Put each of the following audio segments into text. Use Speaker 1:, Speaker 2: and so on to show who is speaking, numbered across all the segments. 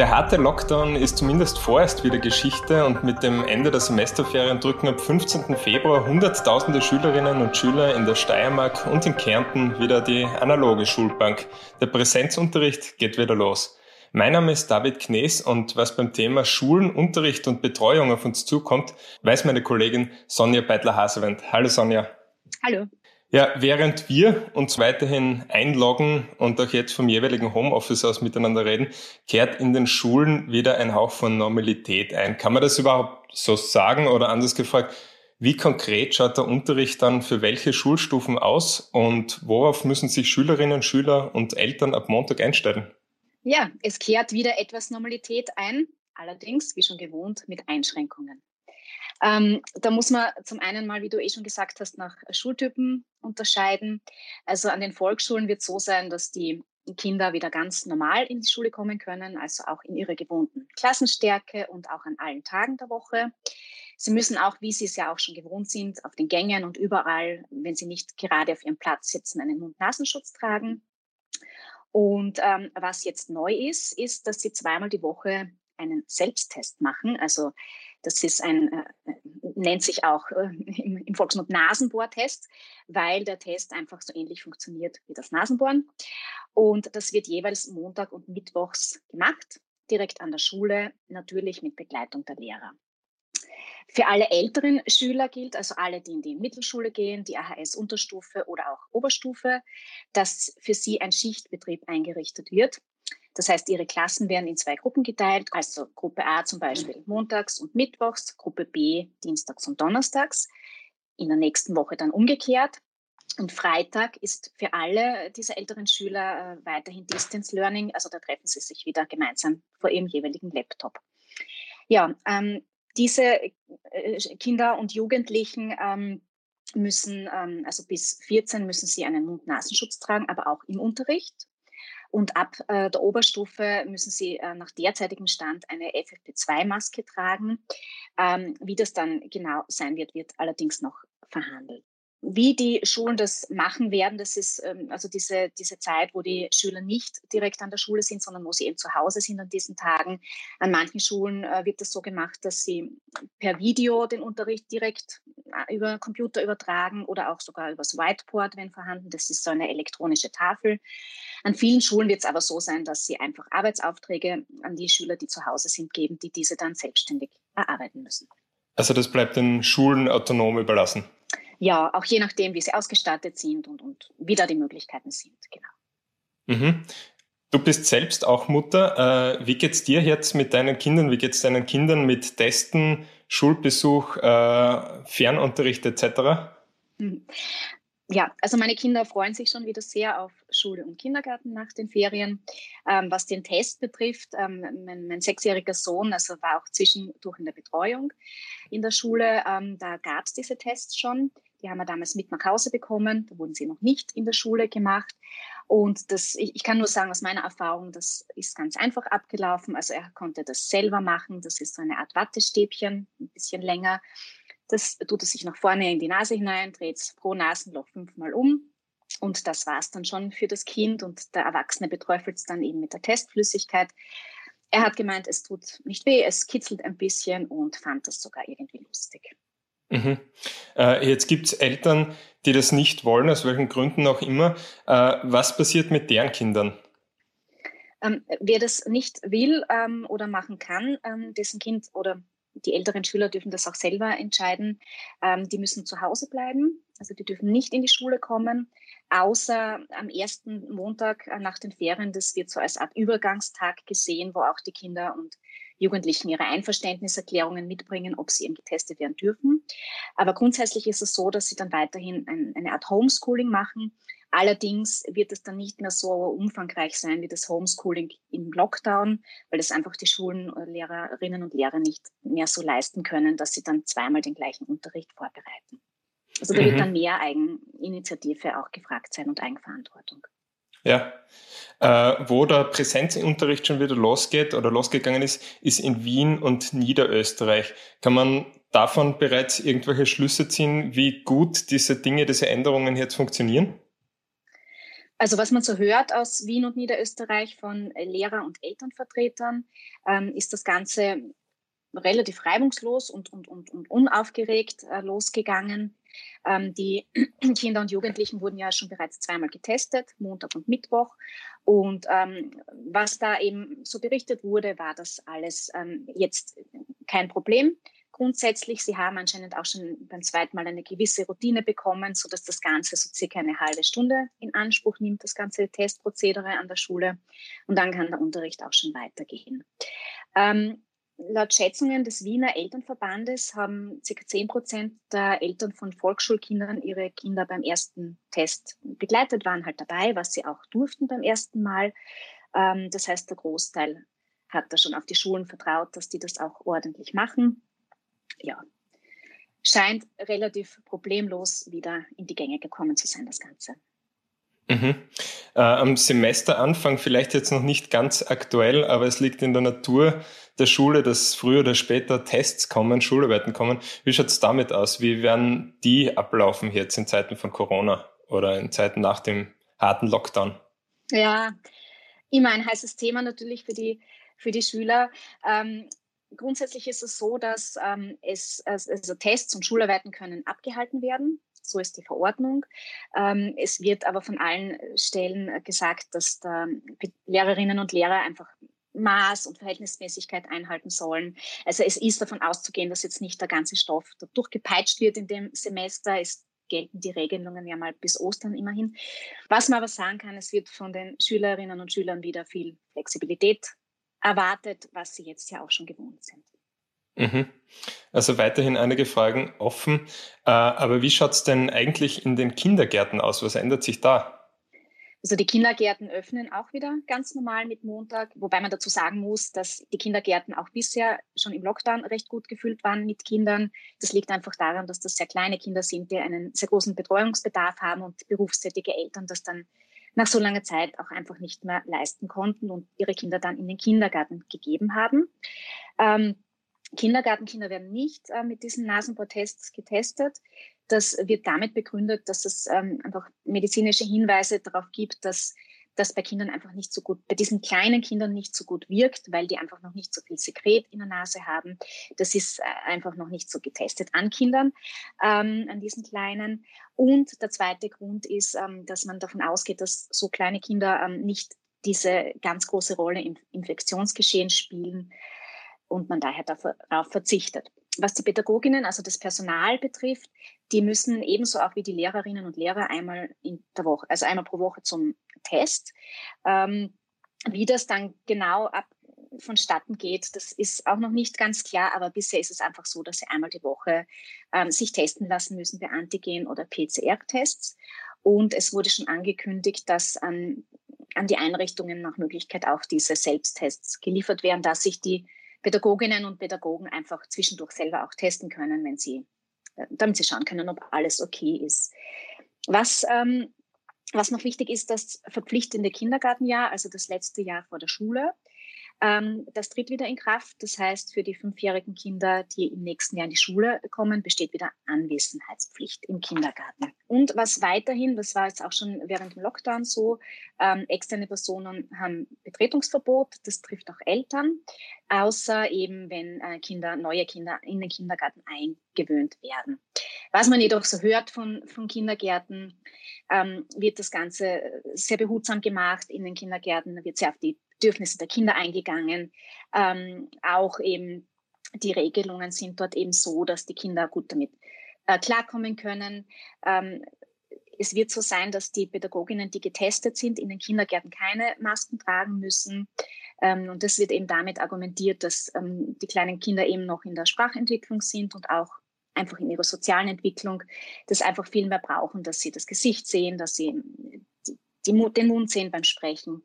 Speaker 1: Der harte Lockdown ist zumindest vorerst wieder Geschichte und mit dem Ende der Semesterferien drücken ab 15. Februar Hunderttausende Schülerinnen und Schüler in der Steiermark und in Kärnten wieder die analoge Schulbank. Der Präsenzunterricht geht wieder los. Mein Name ist David Knees und was beim Thema Schulen, Unterricht und Betreuung auf uns zukommt, weiß meine Kollegin Sonja Beitler-Hasewend. Hallo Sonja.
Speaker 2: Hallo.
Speaker 1: Ja, während wir uns weiterhin einloggen und auch jetzt vom jeweiligen Homeoffice aus miteinander reden, kehrt in den Schulen wieder ein Hauch von Normalität ein. Kann man das überhaupt so sagen oder anders gefragt? Wie konkret schaut der Unterricht dann für welche Schulstufen aus und worauf müssen sich Schülerinnen, Schüler und Eltern ab Montag einstellen?
Speaker 2: Ja, es kehrt wieder etwas Normalität ein, allerdings, wie schon gewohnt, mit Einschränkungen. Ähm, da muss man zum einen mal, wie du eh schon gesagt hast, nach Schultypen unterscheiden. Also an den Volksschulen wird es so sein, dass die Kinder wieder ganz normal in die Schule kommen können, also auch in ihrer gewohnten Klassenstärke und auch an allen Tagen der Woche. Sie müssen auch, wie Sie es ja auch schon gewohnt sind, auf den Gängen und überall, wenn Sie nicht gerade auf Ihrem Platz sitzen, einen Mund-Nasenschutz tragen. Und ähm, was jetzt neu ist, ist, dass Sie zweimal die Woche einen Selbsttest machen. Also das ist ein, äh, nennt sich auch äh, im, im Volksmund Nasenbohrtest, weil der Test einfach so ähnlich funktioniert wie das Nasenbohren. Und das wird jeweils Montag und Mittwochs gemacht, direkt an der Schule, natürlich mit Begleitung der Lehrer. Für alle älteren Schüler gilt, also alle, die in die Mittelschule gehen, die AHS-Unterstufe oder auch Oberstufe, dass für sie ein Schichtbetrieb eingerichtet wird. Das heißt, ihre Klassen werden in zwei Gruppen geteilt, also Gruppe A zum Beispiel montags und mittwochs, Gruppe B dienstags und donnerstags, in der nächsten Woche dann umgekehrt. Und Freitag ist für alle diese älteren Schüler äh, weiterhin Distance Learning, also da treffen sie sich wieder gemeinsam vor ihrem jeweiligen Laptop. Ja, ähm, diese äh, Kinder und Jugendlichen ähm, müssen, ähm, also bis 14 müssen sie einen Mund-Nasenschutz tragen, aber auch im Unterricht. Und ab äh, der Oberstufe müssen sie äh, nach derzeitigem Stand eine FFP2-Maske tragen. Ähm, wie das dann genau sein wird, wird allerdings noch verhandelt. Wie die Schulen das machen werden, das ist ähm, also diese, diese Zeit, wo die Schüler nicht direkt an der Schule sind, sondern wo sie eben zu Hause sind an diesen Tagen. An manchen Schulen äh, wird das so gemacht, dass sie per Video den Unterricht direkt über Computer übertragen oder auch sogar übers Whiteboard, wenn vorhanden. Das ist so eine elektronische Tafel. An vielen Schulen wird es aber so sein, dass sie einfach Arbeitsaufträge an die Schüler, die zu Hause sind, geben, die diese dann selbstständig erarbeiten müssen.
Speaker 1: Also das bleibt den Schulen autonom überlassen
Speaker 2: ja, auch je nachdem, wie sie ausgestattet sind und, und wie da die Möglichkeiten sind, genau.
Speaker 1: Mhm. Du bist selbst auch Mutter. Äh, wie geht's dir jetzt mit deinen Kindern? Wie geht's deinen Kindern mit Testen, Schulbesuch, äh, Fernunterricht etc.?
Speaker 2: Mhm. Ja, also meine Kinder freuen sich schon wieder sehr auf Schule und Kindergarten nach den Ferien. Ähm, was den Test betrifft, ähm, mein, mein, sechsjähriger Sohn, also war auch zwischendurch in der Betreuung in der Schule. Ähm, da gab es diese Tests schon. Die haben wir damals mit nach Hause bekommen. Da wurden sie noch nicht in der Schule gemacht. Und das, ich, ich kann nur sagen, aus meiner Erfahrung, das ist ganz einfach abgelaufen. Also er konnte das selber machen. Das ist so eine Art Wattestäbchen, ein bisschen länger. Das tut er sich nach vorne in die Nase hinein, dreht es pro Nasenloch fünfmal um. Und das war es dann schon für das Kind. Und der Erwachsene beträufelt es dann eben mit der Testflüssigkeit. Er hat gemeint, es tut nicht weh, es kitzelt ein bisschen und fand das sogar irgendwie lustig.
Speaker 1: Mhm. Äh, jetzt gibt es Eltern, die das nicht wollen, aus welchen Gründen auch immer. Äh, was passiert mit deren Kindern?
Speaker 2: Ähm, wer das nicht will ähm, oder machen kann, ähm, dessen Kind oder die älteren Schüler dürfen das auch selber entscheiden. Ähm, die müssen zu Hause bleiben, also die dürfen nicht in die Schule kommen, außer am ersten Montag nach den Ferien. Das wird so als Art Übergangstag gesehen, wo auch die Kinder und Jugendlichen ihre Einverständniserklärungen mitbringen, ob sie eben getestet werden dürfen. Aber grundsätzlich ist es so, dass sie dann weiterhin ein, eine Art Homeschooling machen. Allerdings wird es dann nicht mehr so umfangreich sein wie das Homeschooling im Lockdown, weil es einfach die Schulen, äh, Lehrerinnen und Lehrer nicht mehr so leisten können, dass sie dann zweimal den gleichen Unterricht vorbereiten. Also da mhm. wird dann mehr Eigeninitiative auch gefragt sein und Eigenverantwortung.
Speaker 1: Ja. Äh, wo der Präsenzunterricht schon wieder losgeht oder losgegangen ist, ist in Wien und Niederösterreich. Kann man davon bereits irgendwelche Schlüsse ziehen, wie gut diese Dinge, diese Änderungen jetzt funktionieren?
Speaker 2: Also was man so hört aus Wien und Niederösterreich von Lehrer- und Elternvertretern, ähm, ist das Ganze relativ reibungslos und, und, und, und unaufgeregt äh, losgegangen. Ähm, die Kinder und Jugendlichen wurden ja schon bereits zweimal getestet, Montag und Mittwoch. Und ähm, was da eben so berichtet wurde, war das alles ähm, jetzt kein Problem. Grundsätzlich, sie haben anscheinend auch schon beim zweiten Mal eine gewisse Routine bekommen, sodass das Ganze so circa eine halbe Stunde in Anspruch nimmt, das ganze Testprozedere an der Schule. Und dann kann der Unterricht auch schon weitergehen. Ähm, Laut Schätzungen des Wiener Elternverbandes haben ca. 10 Prozent der Eltern von Volksschulkindern ihre Kinder beim ersten Test begleitet, waren halt dabei, was sie auch durften beim ersten Mal. Ähm, das heißt, der Großteil hat da schon auf die Schulen vertraut, dass die das auch ordentlich machen. Ja, scheint relativ problemlos wieder in die Gänge gekommen zu sein, das Ganze.
Speaker 1: Mhm. Äh, am Semesteranfang vielleicht jetzt noch nicht ganz aktuell, aber es liegt in der Natur der Schule, dass früher oder später Tests kommen, Schularbeiten kommen. Wie schaut es damit aus? Wie werden die ablaufen jetzt in Zeiten von Corona oder in Zeiten nach dem harten Lockdown?
Speaker 2: Ja, immer ein heißes Thema natürlich für die, für die Schüler. Ähm, grundsätzlich ist es so, dass ähm, es, also Tests und Schularbeiten können abgehalten werden so ist die Verordnung. Ähm, es wird aber von allen Stellen gesagt, dass Lehrerinnen und Lehrer einfach Maß und Verhältnismäßigkeit einhalten sollen. Also es ist davon auszugehen, dass jetzt nicht der ganze Stoff durchgepeitscht wird in dem Semester. Es gelten die Regelungen ja mal bis Ostern immerhin. Was man aber sagen kann, es wird von den Schülerinnen und Schülern wieder viel Flexibilität erwartet, was sie jetzt ja auch schon gewohnt sind.
Speaker 1: Mhm. Also weiterhin einige Fragen offen. Äh, aber wie schaut es denn eigentlich in den Kindergärten aus? Was ändert sich da?
Speaker 2: Also die Kindergärten öffnen auch wieder ganz normal mit Montag, wobei man dazu sagen muss, dass die Kindergärten auch bisher schon im Lockdown recht gut gefüllt waren mit Kindern. Das liegt einfach daran, dass das sehr kleine Kinder sind, die einen sehr großen Betreuungsbedarf haben und berufstätige Eltern das dann nach so langer Zeit auch einfach nicht mehr leisten konnten und ihre Kinder dann in den Kindergarten gegeben haben. Ähm, Kindergartenkinder werden nicht äh, mit diesen Nasenbohrtests getestet. Das wird damit begründet, dass es ähm, einfach medizinische Hinweise darauf gibt, dass das bei Kindern einfach nicht so gut, bei diesen kleinen Kindern nicht so gut wirkt, weil die einfach noch nicht so viel Sekret in der Nase haben. Das ist äh, einfach noch nicht so getestet an Kindern, ähm, an diesen kleinen. Und der zweite Grund ist, ähm, dass man davon ausgeht, dass so kleine Kinder ähm, nicht diese ganz große Rolle im Infektionsgeschehen spielen und man daher darauf verzichtet. Was die Pädagoginnen, also das Personal betrifft, die müssen ebenso auch wie die Lehrerinnen und Lehrer einmal in der Woche, also einmal pro Woche zum Test. Ähm, wie das dann genau ab vonstatten geht, das ist auch noch nicht ganz klar, aber bisher ist es einfach so, dass sie einmal die Woche ähm, sich testen lassen müssen bei Antigen- oder PCR-Tests. Und es wurde schon angekündigt, dass an, an die Einrichtungen nach Möglichkeit auch diese Selbsttests geliefert werden, dass sich die Pädagoginnen und Pädagogen einfach zwischendurch selber auch testen können, wenn sie, äh, damit sie schauen können, ob alles okay ist. Was, ähm, was noch wichtig ist, das verpflichtende Kindergartenjahr, also das letzte Jahr vor der Schule. Ähm, das tritt wieder in Kraft. Das heißt, für die fünfjährigen Kinder, die im nächsten Jahr in die Schule kommen, besteht wieder Anwesenheitspflicht im Kindergarten. Und was weiterhin, das war jetzt auch schon während dem Lockdown so, ähm, externe Personen haben Betretungsverbot. Das trifft auch Eltern, außer eben, wenn äh, Kinder, neue Kinder in den Kindergarten eingewöhnt werden. Was man jedoch so hört von, von Kindergärten, ähm, wird das Ganze sehr behutsam gemacht. In den Kindergärten wird sehr auf die Bedürfnisse der Kinder eingegangen. Ähm, auch eben die Regelungen sind dort eben so, dass die Kinder gut damit äh, klarkommen können. Ähm, es wird so sein, dass die Pädagoginnen, die getestet sind, in den Kindergärten keine Masken tragen müssen. Ähm, und das wird eben damit argumentiert, dass ähm, die kleinen Kinder eben noch in der Sprachentwicklung sind und auch einfach in ihrer sozialen Entwicklung das einfach viel mehr brauchen, dass sie das Gesicht sehen, dass sie den Mund sehen beim Sprechen.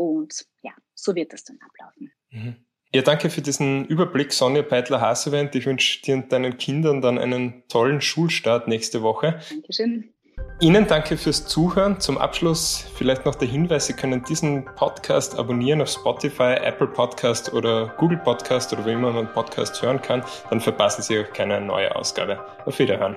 Speaker 2: Und ja, so wird das dann ablaufen.
Speaker 1: Mhm. Ja, danke für diesen Überblick, Sonja Peitler-Hasewend. Ich wünsche dir und deinen Kindern dann einen tollen Schulstart nächste Woche.
Speaker 2: Dankeschön.
Speaker 1: Ihnen danke fürs Zuhören. Zum Abschluss vielleicht noch der Hinweis, Sie können diesen Podcast abonnieren auf Spotify, Apple Podcast oder Google Podcast oder wo immer man Podcast hören kann. Dann verpassen Sie auch keine neue Ausgabe. Auf Wiederhören.